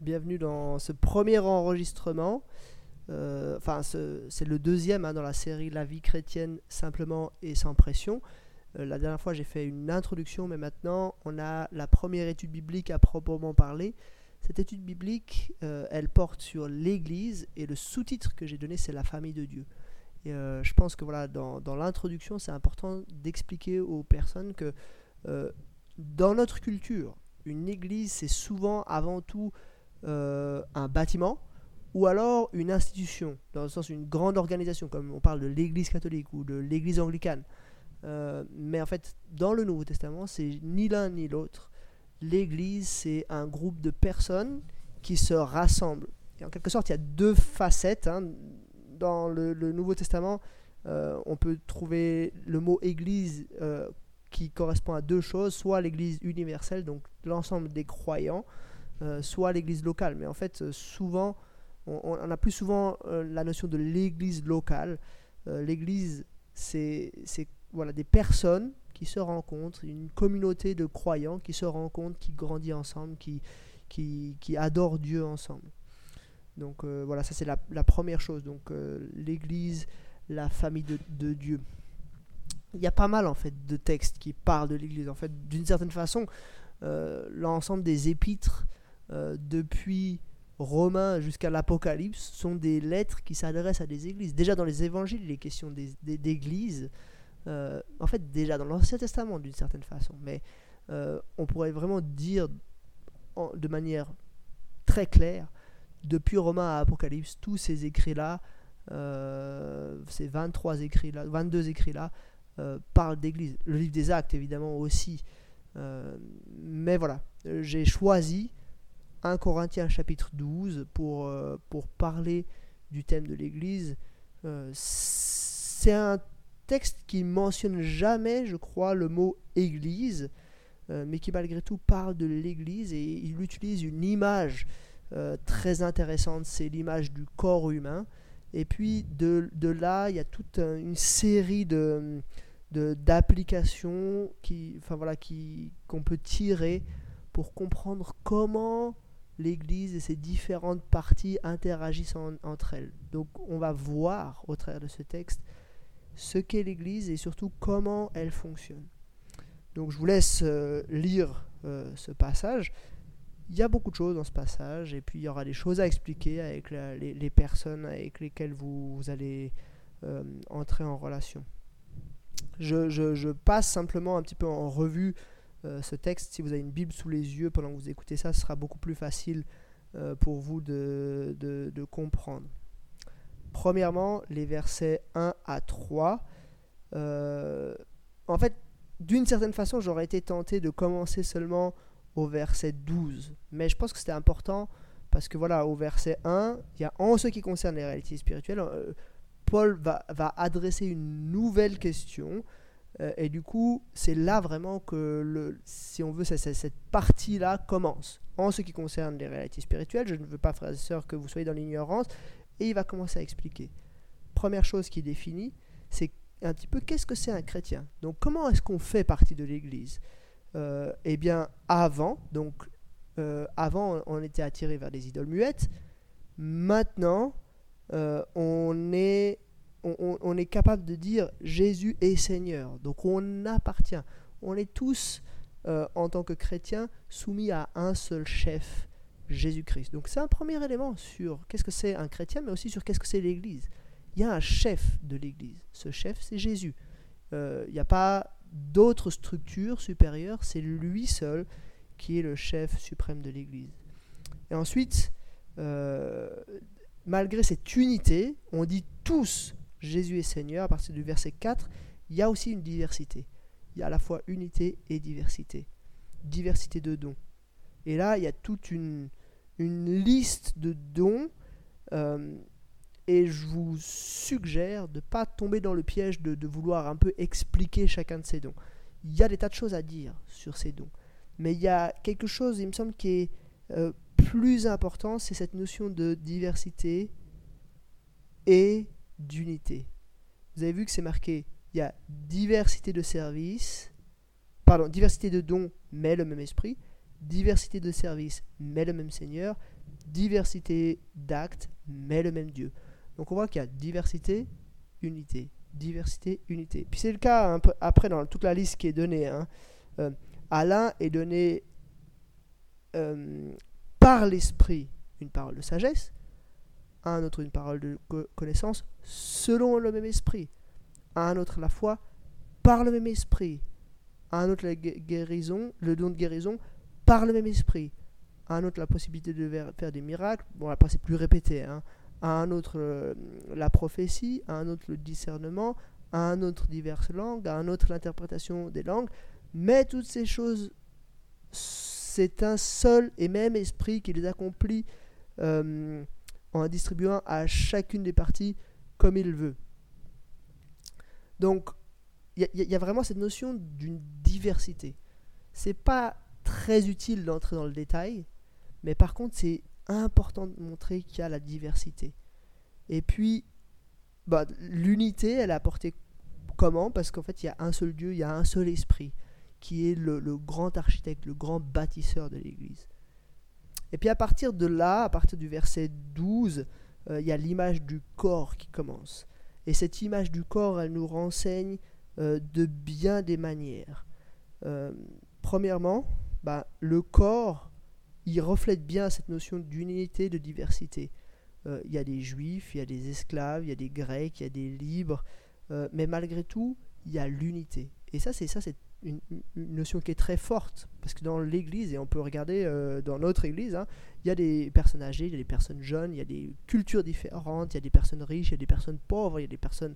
bienvenue dans ce premier enregistrement. Euh, enfin, c'est le deuxième hein, dans la série La vie chrétienne simplement et sans pression. Euh, la dernière fois, j'ai fait une introduction, mais maintenant, on a la première étude biblique à proprement parler. Cette étude biblique, euh, elle porte sur l'Église et le sous-titre que j'ai donné, c'est la famille de Dieu. Et je pense que voilà, dans, dans l'introduction, c'est important d'expliquer aux personnes que dans notre culture, une église, c'est souvent avant tout euh, un bâtiment ou alors une institution, dans le sens une grande organisation, comme on parle de l'église catholique ou de l'église anglicane. Euh, mais en fait, dans le Nouveau Testament, c'est ni l'un ni l'autre. L'église, c'est un groupe de personnes qui se rassemblent. Et en quelque sorte, il y a deux facettes. Hein. Dans le, Nouveau Testament, euh, on peut trouver le mot église qui correspond à deux choses, soit l'Église universelle, donc l'ensemble des croyants, soit l'Église locale. Mais en fait, euh, souvent, on, a plus souvent euh, la notion de l'Église locale. L'Église, c'est voilà, des personnes qui se rencontrent, une communauté de croyants qui se rencontrent, qui grandit ensemble, qui, qui, Dieu ensemble. Donc voilà, ça c'est la, la, première chose. Donc l'Église, la famille de, de Dieu il y a pas mal en fait de textes qui parlent de l'Église. En fait, d'une certaine façon, euh, l'ensemble des épîtres euh, depuis Romains jusqu'à l'Apocalypse sont des lettres qui s'adressent à des églises. Déjà dans les évangiles, les questions d'églises, euh, en fait déjà dans l'Ancien Testament d'une certaine façon, mais on pourrait vraiment dire de manière très claire, depuis Romains à Apocalypse, tous ces écrits-là, ces 23 écrits-là, 22 écrits-là, euh, parle d'église. Le livre des actes, évidemment, aussi. Euh, mais voilà, j'ai choisi 1 Corinthiens chapitre 12 pour, euh, pour parler du thème de l'église. C'est un texte qui mentionne jamais, je crois, le mot église, mais qui malgré tout parle de l'église et il utilise une image très intéressante, c'est l'image du corps humain. Et puis de, de là, il y a toute une série de, d'applications qui, enfin voilà, qui, qu'on peut tirer pour comprendre comment l'Église et ses différentes parties interagissent entre elles. Donc on va voir au travers de ce texte ce qu'est l'Église et surtout comment elle fonctionne. Donc je vous laisse euh, lire euh, ce passage. Il y a beaucoup de choses dans ce passage et puis il y aura des choses à expliquer avec les, personnes avec lesquelles vous, allez euh, entrer en relation. Je, passe simplement un petit peu en revue euh, ce texte. Si vous avez une Bible sous les yeux pendant que vous écoutez ça, ce sera beaucoup plus facile euh, pour vous de, comprendre. Premièrement, les versets 1 à 3. Euh, en fait, d'une certaine façon, j'aurais été tenté de commencer seulement au verset 12. Mais je pense que c'était important parce que voilà, au verset 1, il y a en ce qui concerne les réalités spirituelles, Paul va, adresser une nouvelle question. Euh, et du coup, c'est là vraiment que, le, si on veut, cette partie-là commence. En ce qui concerne les réalités spirituelles, je ne veux pas, frères et sœurs, que vous soyez dans l'ignorance. Et il va commencer à expliquer. Première chose qu'il définit, c'est un petit peu qu'est-ce que c'est un chrétien? Donc, comment est-ce qu'on fait partie de l'Église? Euh, Eh bien, avant, donc, euh, avant, on était attiré vers des idoles muettes. Maintenant, on, est, on, est capable de dire Jésus est Seigneur. Donc on appartient. On est tous, euh, en tant que chrétiens, soumis à un seul chef, Jésus-Christ. Donc c'est un premier élément sur qu'est-ce que c'est un chrétien, mais aussi sur qu'est-ce que c'est l'Église. Il y a un chef de l'Église. Ce chef, c'est Jésus. Euh, il n'y a pas d'autre structure supérieure, c'est lui seul qui est le chef suprême de l'Église. Et ensuite, malgré cette unité, on dit tous Jésus est Seigneur, à partir du verset 4, il y a aussi une diversité. Il y a à la fois unité et diversité. Diversité de dons. Et là, il y a toute une, une liste de dons. Euh, et je vous suggère de ne pas tomber dans le piège de, vouloir un peu expliquer chacun de ces dons. Il y a des tas de choses à dire sur ces dons. Mais il y a quelque chose, il me semble, qui est euh, plus important, c'est cette notion de diversité et d'unité. Vous avez vu que c'est marqué, il y a diversité de services, pardon, diversité de dons, mais le même esprit, diversité de services, mais le même Seigneur, diversité d'actes, mais le même Dieu. Donc on voit qu'il y a diversité, unité, diversité, unité. Puis c'est le cas après dans toute la liste qui est donnée. Hein. Euh, à l'un est donné euh, par l'esprit une parole de sagesse, à un autre une parole de connaissance selon le même esprit, à un autre la foi par le même esprit, à un autre la guérison, le don de guérison par le même esprit, à un autre la possibilité de faire des miracles, bon après c'est plus répété, hein, à un autre euh, la prophétie, à un autre le discernement, à un autre diverses langues, à un autre l'interprétation des langues, mais toutes ces choses, c'est un seul et même esprit qui les accomplit euh, en distribuant à chacune des parties comme il veut. Donc, il y, a vraiment cette notion d'une diversité. C'est pas très utile d'entrer dans le détail, mais par contre, c'est important de montrer qu'il y a la diversité. Et puis, bah, l'unité, elle est apportée comment? Parce qu'en fait, il y a un seul Dieu, il y a un seul esprit, qui est le, grand architecte, le grand bâtisseur de l'Église. Et puis à partir de là, à partir du verset 12, euh, il y a l'image du corps qui commence. Et cette image du corps, elle nous renseigne euh, de bien des manières. Euh, premièrement, bah, le corps, il reflète bien cette notion d'unité, de diversité. Il y a des juifs, il y a des esclaves, il y a des grecs, il y a des libres, mais malgré tout, il y a l'unité. Et ça, c'est ça, c'est une, notion qui est très forte, parce que dans l'Église, et on peut regarder dans notre Église, hein, il y a des personnes âgées, il y a des personnes jeunes, il y a des cultures différentes, il y a des personnes riches, il y a des personnes pauvres, il y a des personnes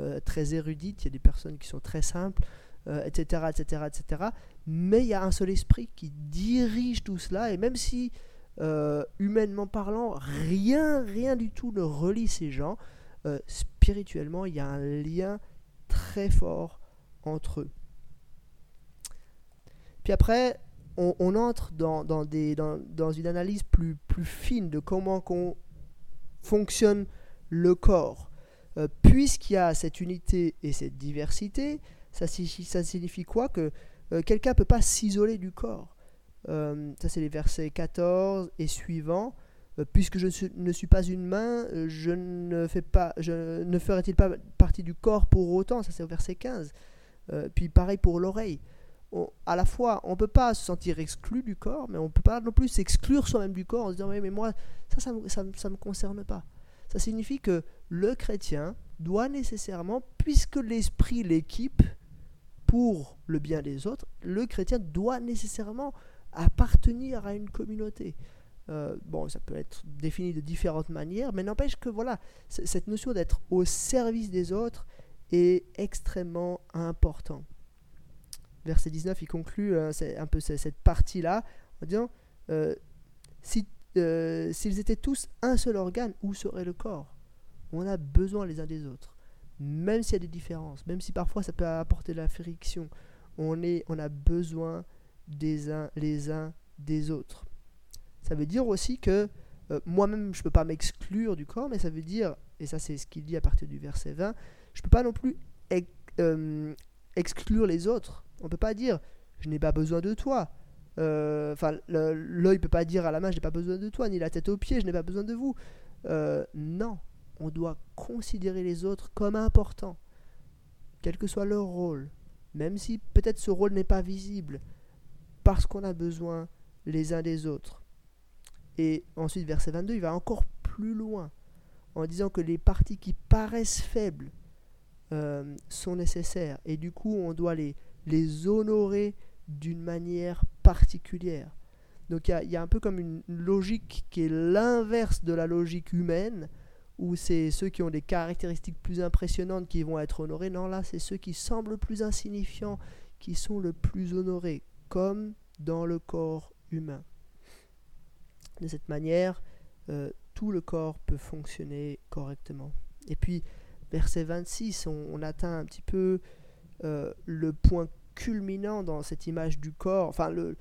euh, très érudites, il y a des personnes qui sont très simples, etc., etc., etc. Mais il y a un seul esprit qui dirige tout cela, et même si, euh, humainement parlant, rien, rien du tout ne relie ces gens, euh, spirituellement, il y a un lien très fort entre eux. Puis après, on, entre dans, dans, des, dans, dans, une analyse plus, plus fine de comment fonctionne le corps. Euh, puisqu'il y a cette unité et cette diversité, ça, ça signifie quoi Que euh, quelqu'un ne peut pas s'isoler du corps. Euh, ça, c'est les versets 14 et suivants. puisque je ne suis pas une main, je ne, fais pas, je ne ferait-il pas partie du corps pour autant? Ça, c'est au verset 15. puis pareil pour l'oreille. À la fois, on ne peut pas se sentir exclu du corps, mais on ne peut pas non plus s'exclure soi-même du corps en se disant, mais moi, ça, ça ne me concerne pas. Ça signifie que le chrétien doit nécessairement, puisque l'esprit l'équipe pour le bien des autres, le chrétien doit nécessairement appartenir à une communauté. Euh, bon, ça peut être défini de différentes manières, mais n'empêche que voilà, cette notion d'être au service des autres est extrêmement important. Verset 19, il conclut hein, un peu cette partie-là en disant euh, si euh, s'ils étaient tous un seul organe, où serait le corps? On a besoin les uns des autres. Même s'il y a des différences, même si parfois ça peut apporter de la friction, on, est, on a besoin des uns les uns des autres. Ça veut dire aussi que euh, moi-même, je ne peux pas m'exclure du corps, mais ça veut dire, et ça c'est ce qu'il dit à partir du verset 20, je ne peux pas non plus euh, exclure les autres. On ne peut pas dire, je n'ai pas besoin de toi. Euh, enfin, l'œil peut pas dire à la main, je n'ai pas besoin de toi, ni la tête aux pieds, je n'ai pas besoin de vous. Euh, non, on doit considérer les autres comme importants, quel que soit leur rôle, même si peut-être ce rôle n'est pas visible, parce qu'on a besoin les uns des autres. Et ensuite, verset 22, il va encore plus loin, en disant que les parties qui paraissent faibles euh, sont nécessaires, et du coup, on doit les, les honorer d'une manière particulière. Donc il y, a un peu comme une logique qui est l'inverse de la logique humaine, où c'est ceux qui ont des caractéristiques plus impressionnantes qui vont être honorés. Non, là, c'est ceux qui semblent plus insignifiants qui sont le plus honorés, comme dans le corps humain. De cette manière, euh, tout le corps peut fonctionner correctement. Et puis, verset 26, on, atteint un petit peu le point culminant dans cette image du corps, enfin le,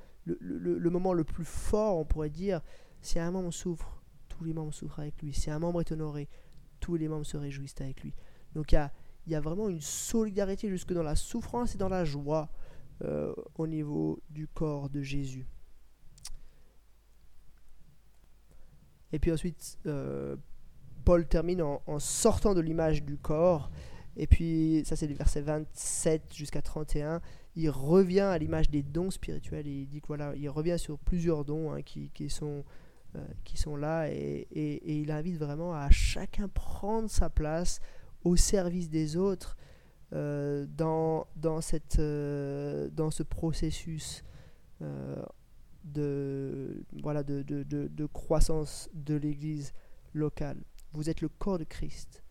moment le plus fort, on pourrait dire, si un membre souffre, tous les membres souffrent avec lui. Si un membre est honoré, tous les membres se réjouissent avec lui. Donc il y a, vraiment une solidarité jusque dans la souffrance et dans la joie euh, au niveau du corps de Jésus. Et puis ensuite, euh, Paul termine en sortant de l'image du corps. Et puis, ça c'est du verset 27 jusqu'à 31, il revient à l'image des dons spirituels. Il dit que voilà, il revient sur plusieurs dons hein, qui, sont, euh, qui sont là. Et, il invite vraiment à chacun prendre sa place au service des autres euh, dans, dans, cette, euh, dans ce processus de, voilà, de, de, de croissance de l'Église locale. Vous êtes le corps de Christ.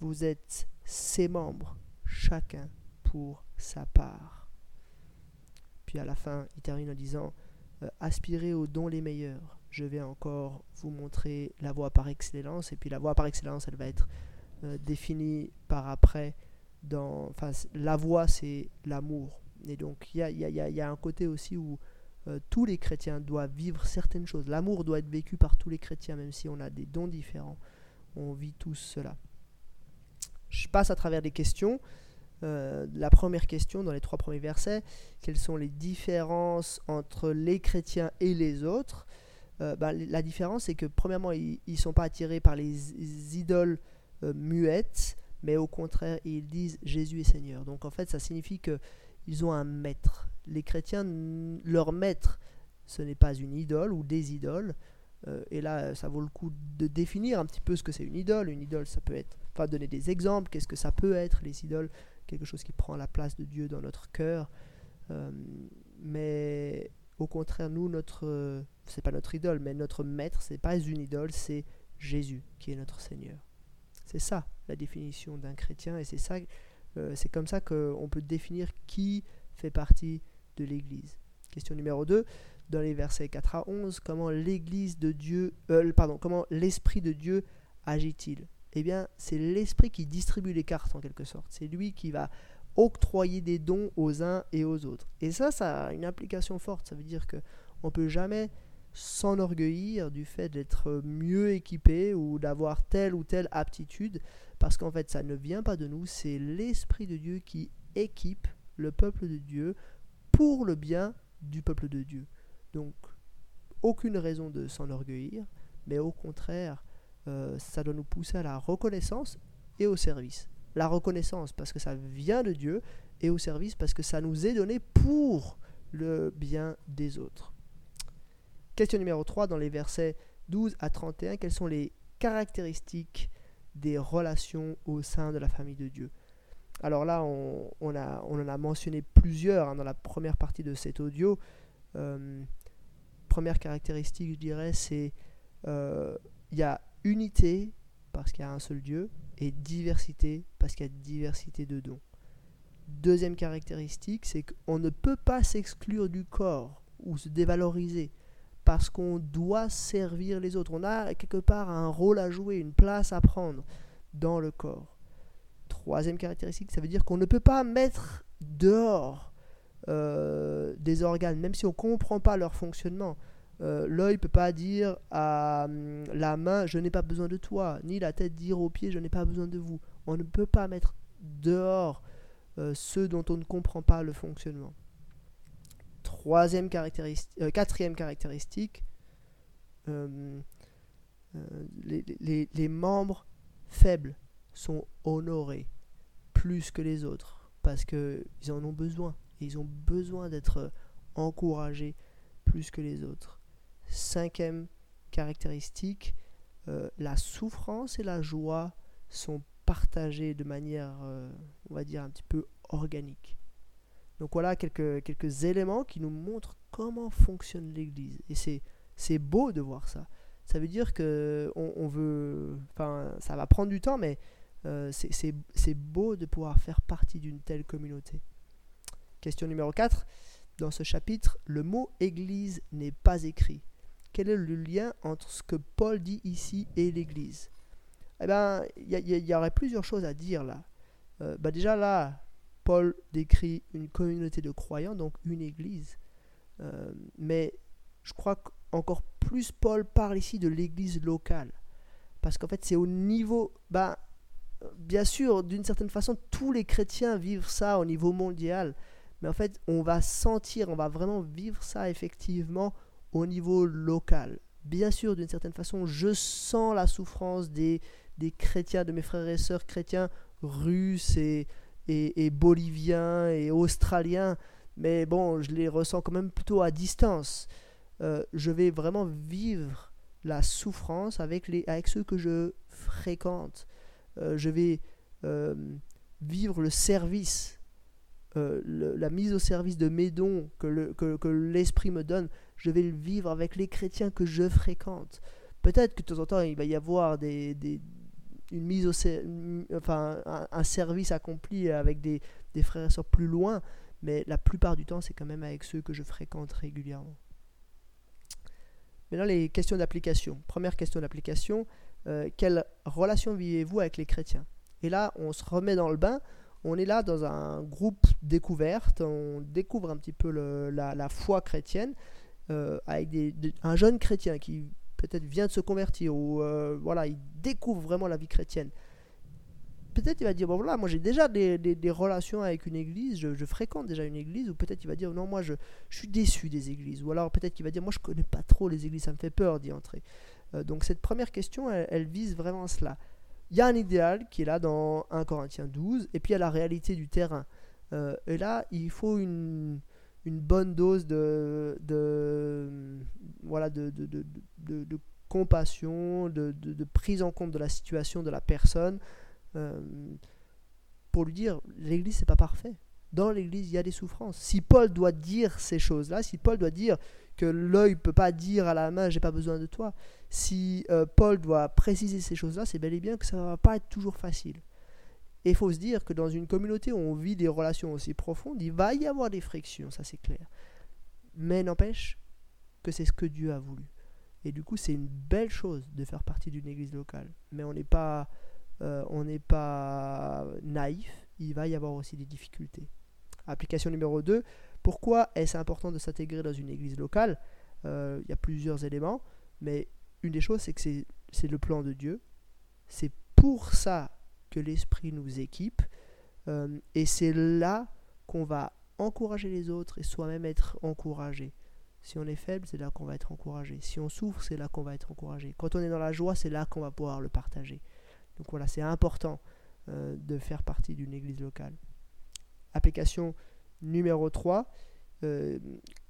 Vous êtes ses membres, chacun pour sa part. Puis à la fin, il termine en disant euh, Aspirez aux dons les meilleurs. Je vais encore vous montrer la voie par excellence. Et puis la voie par excellence, elle va être euh, définie par après. La voie, c'est l'amour. Et donc, il y a, un côté aussi où euh, tous les chrétiens doivent vivre certaines choses. L'amour doit être vécu par tous les chrétiens, même si on a des dons différents. On vit tous cela. Je passe à travers des questions. Euh, la première question dans les trois premiers versets, quelles sont les différences entre les chrétiens et les autres euh, ben, La différence, c'est que premièrement, ils ne sont pas attirés par les idoles euh, muettes, mais au contraire, ils disent Jésus est Seigneur. Donc en fait, ça signifie qu'ils ont un maître. Les chrétiens, leur maître, ce n'est pas une idole ou des idoles. Et là, ça vaut le coup de définir un petit peu ce que c'est une idole. Une idole, ça peut être, donner des exemples. Qu'est-ce que ça peut être les idoles quelque chose qui prend la place de Dieu dans notre cœur. Euh, mais au contraire, nous, notre, c'est pas notre idole, mais notre maître, c'est pas une idole, c'est Jésus qui est notre Seigneur. C'est ça la définition d'un chrétien, et c'est ça, euh, c'est comme ça qu'on peut définir qui fait partie de l'Église. Question numéro 2, dans les versets 4 à 11, comment l'Église de Dieu, euh, pardon, comment l'Esprit de Dieu agit-il? Eh bien, c'est l'Esprit qui distribue les cartes en quelque sorte. C'est lui qui va octroyer des dons aux uns et aux autres. Et ça, ça a une implication forte. Ça veut dire que on peut jamais s'enorgueillir du fait d'être mieux équipé ou d'avoir telle ou telle aptitude, parce qu'en fait, ça ne vient pas de nous. C'est l'Esprit de Dieu qui équipe le peuple de Dieu pour le bien du peuple de Dieu. Donc, aucune raison de s'enorgueillir, mais au contraire, ça doit nous pousser à la reconnaissance et au service. La reconnaissance parce que ça vient de Dieu et au service parce que ça nous est donné pour le bien des autres. Question numéro 3 dans les versets 12 à 31, quelles sont les caractéristiques des relations au sein de la famille de Dieu? Alors là, on en a mentionné plusieurs hein, dans la première partie de cet audio. Euh, première caractéristique, je dirais, c'est euh, il y a unité parce qu'il y a un seul Dieu et diversité parce qu'il y a diversité de dons. Deuxième caractéristique, c'est qu'on ne peut pas s'exclure du corps ou se dévaloriser parce qu'on doit servir les autres. On a quelque part un rôle à jouer, une place à prendre dans le corps. Troisième caractéristique, ça veut dire qu'on ne peut pas mettre dehors euh, des organes, même si on ne comprend pas leur fonctionnement. Euh, l'œil ne peut pas dire à hum, la main je n'ai pas besoin de toi, ni la tête dire aux pieds je n'ai pas besoin de vous. On ne peut pas mettre dehors euh, ceux dont on ne comprend pas le fonctionnement. Troisième caractéristique, euh, quatrième caractéristique, hum, les, les, les membres faibles sont honorés plus que les autres parce qu'ils en ont besoin. Ils ont besoin d'être encouragés plus que les autres. Cinquième caractéristique, euh, la souffrance et la joie sont partagées de manière, euh, on va dire, un petit peu organique. Donc voilà quelques, quelques éléments qui nous montrent comment fonctionne l'Église. Et c'est, beau de voir ça. Ça veut dire que on, veut, enfin, ça va prendre du temps, mais euh, c'est, c'est beau de pouvoir faire partie d'une telle communauté. Question numéro 4. Dans ce chapitre, le mot Église n'est pas écrit quel est le lien entre ce que Paul dit ici et l'Église? Eh bien, il y, aurait plusieurs choses à dire là. Euh, bah déjà là, Paul décrit une communauté de croyants, donc une Église. Euh, mais je crois qu'encore plus Paul parle ici de l'Église locale. Parce qu'en fait, c'est au niveau... Bah, bien sûr, d'une certaine façon, tous les chrétiens vivent ça au niveau mondial. Mais en fait, on va sentir, on va vraiment vivre ça effectivement au niveau local. Bien sûr, d'une certaine façon, je sens la souffrance des, des chrétiens, de mes frères et sœurs chrétiens russes et, et, boliviens et australiens, mais bon, je les ressens quand même plutôt à distance. Euh, je vais vraiment vivre la souffrance avec, les, avec ceux que je fréquente. Euh, je vais euh, vivre le service, la mise au service de mes dons que, que, l'Esprit me donne. Je vais le vivre avec les chrétiens que je fréquente. Peut-être que de temps en temps, il va y avoir une mise au un, service accompli avec des, frères et sœurs plus loin, mais la plupart du temps, c'est quand même avec ceux que je fréquente régulièrement. Maintenant, les questions d'application. Première question d'application, euh, quelle relation vivez-vous avec les chrétiens? Et là, on se remet dans le bain, on est là dans un groupe découverte, on découvre un petit peu la, foi chrétienne, euh, avec un jeune chrétien qui peut-être vient de se convertir, ou euh, voilà, il découvre vraiment la vie chrétienne. Peut-être il va dire, bon voilà, moi j'ai déjà des, relations avec une église, je, fréquente déjà une église, ou peut-être il va dire, non, moi je, suis déçu des églises, ou alors peut-être qu'il va dire, moi je connais pas trop les églises, ça me fait peur d'y entrer. Euh, donc cette première question, elle, vise vraiment à cela. Il y a un idéal qui est là dans 1 Corinthiens 12, et puis il y a la réalité du terrain. Et là, il faut une, une bonne dose de, voilà, de, de, de, de compassion, de, prise en compte de la situation de la personne, euh, pour lui dire, l'Église, c'est pas parfait. Dans l'Église, il y a des souffrances. Si Paul doit dire ces choses-là, si Paul doit dire que l'œil peut pas dire à la main, j'ai pas besoin de toi, si euh, Paul doit préciser ces choses-là, c'est bel et bien que ça va pas être toujours facile. Et il faut se dire que dans une communauté où on vit des relations aussi profondes, il va y avoir des frictions, ça c'est clair. Mais n'empêche que c'est ce que Dieu a voulu. Et du coup, c'est une belle chose de faire partie d'une église locale. Mais on n'est pas, euh, pas naïf. Il va y avoir aussi des difficultés. Application numéro 2. Pourquoi est-ce important de s'intégrer dans une église locale? Euh, Il y a plusieurs éléments. Mais une des choses, c'est que c'est le plan de Dieu. C'est pour ça que l'Esprit nous équipe. Euh, et c'est là qu'on va encourager les autres et soi-même être encouragé. Si on est faible, c'est là qu'on va être encouragé. Si on souffre, c'est là qu'on va être encouragé. Quand on est dans la joie, c'est là qu'on va pouvoir le partager. Donc voilà, c'est important euh, de faire partie d'une église locale. Application numéro 3. Euh,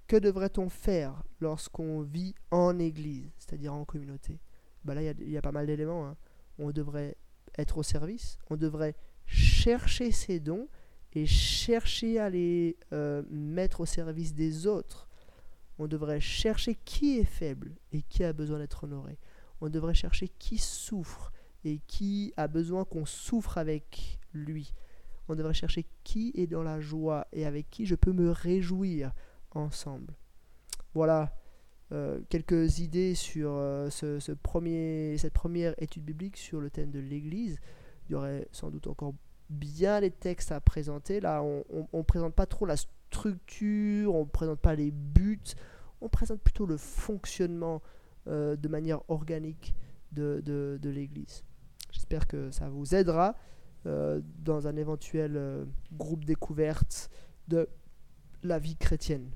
que devrait-on faire lorsqu'on vit en église, c'est-à-dire en communauté? Bah Là, il y, a pas mal d'éléments. Hein. On devrait être au service, on devrait chercher ses dons et chercher à les euh, mettre au service des autres. On devrait chercher qui est faible et qui a besoin d'être honoré. On devrait chercher qui souffre et qui a besoin qu'on souffre avec lui. On devrait chercher qui est dans la joie et avec qui je peux me réjouir ensemble. Voilà euh, quelques idées sur euh, ce, premier, cette première étude biblique sur le thème de l'Église. Il y aurait sans doute encore bien les textes à présenter. Là, on ne présente pas trop la structure, on ne présente pas les buts, on présente plutôt le fonctionnement euh, de manière organique de, de, l'Église. J'espère que ça vous aidera dans un éventuel groupe découverte de la vie chrétienne.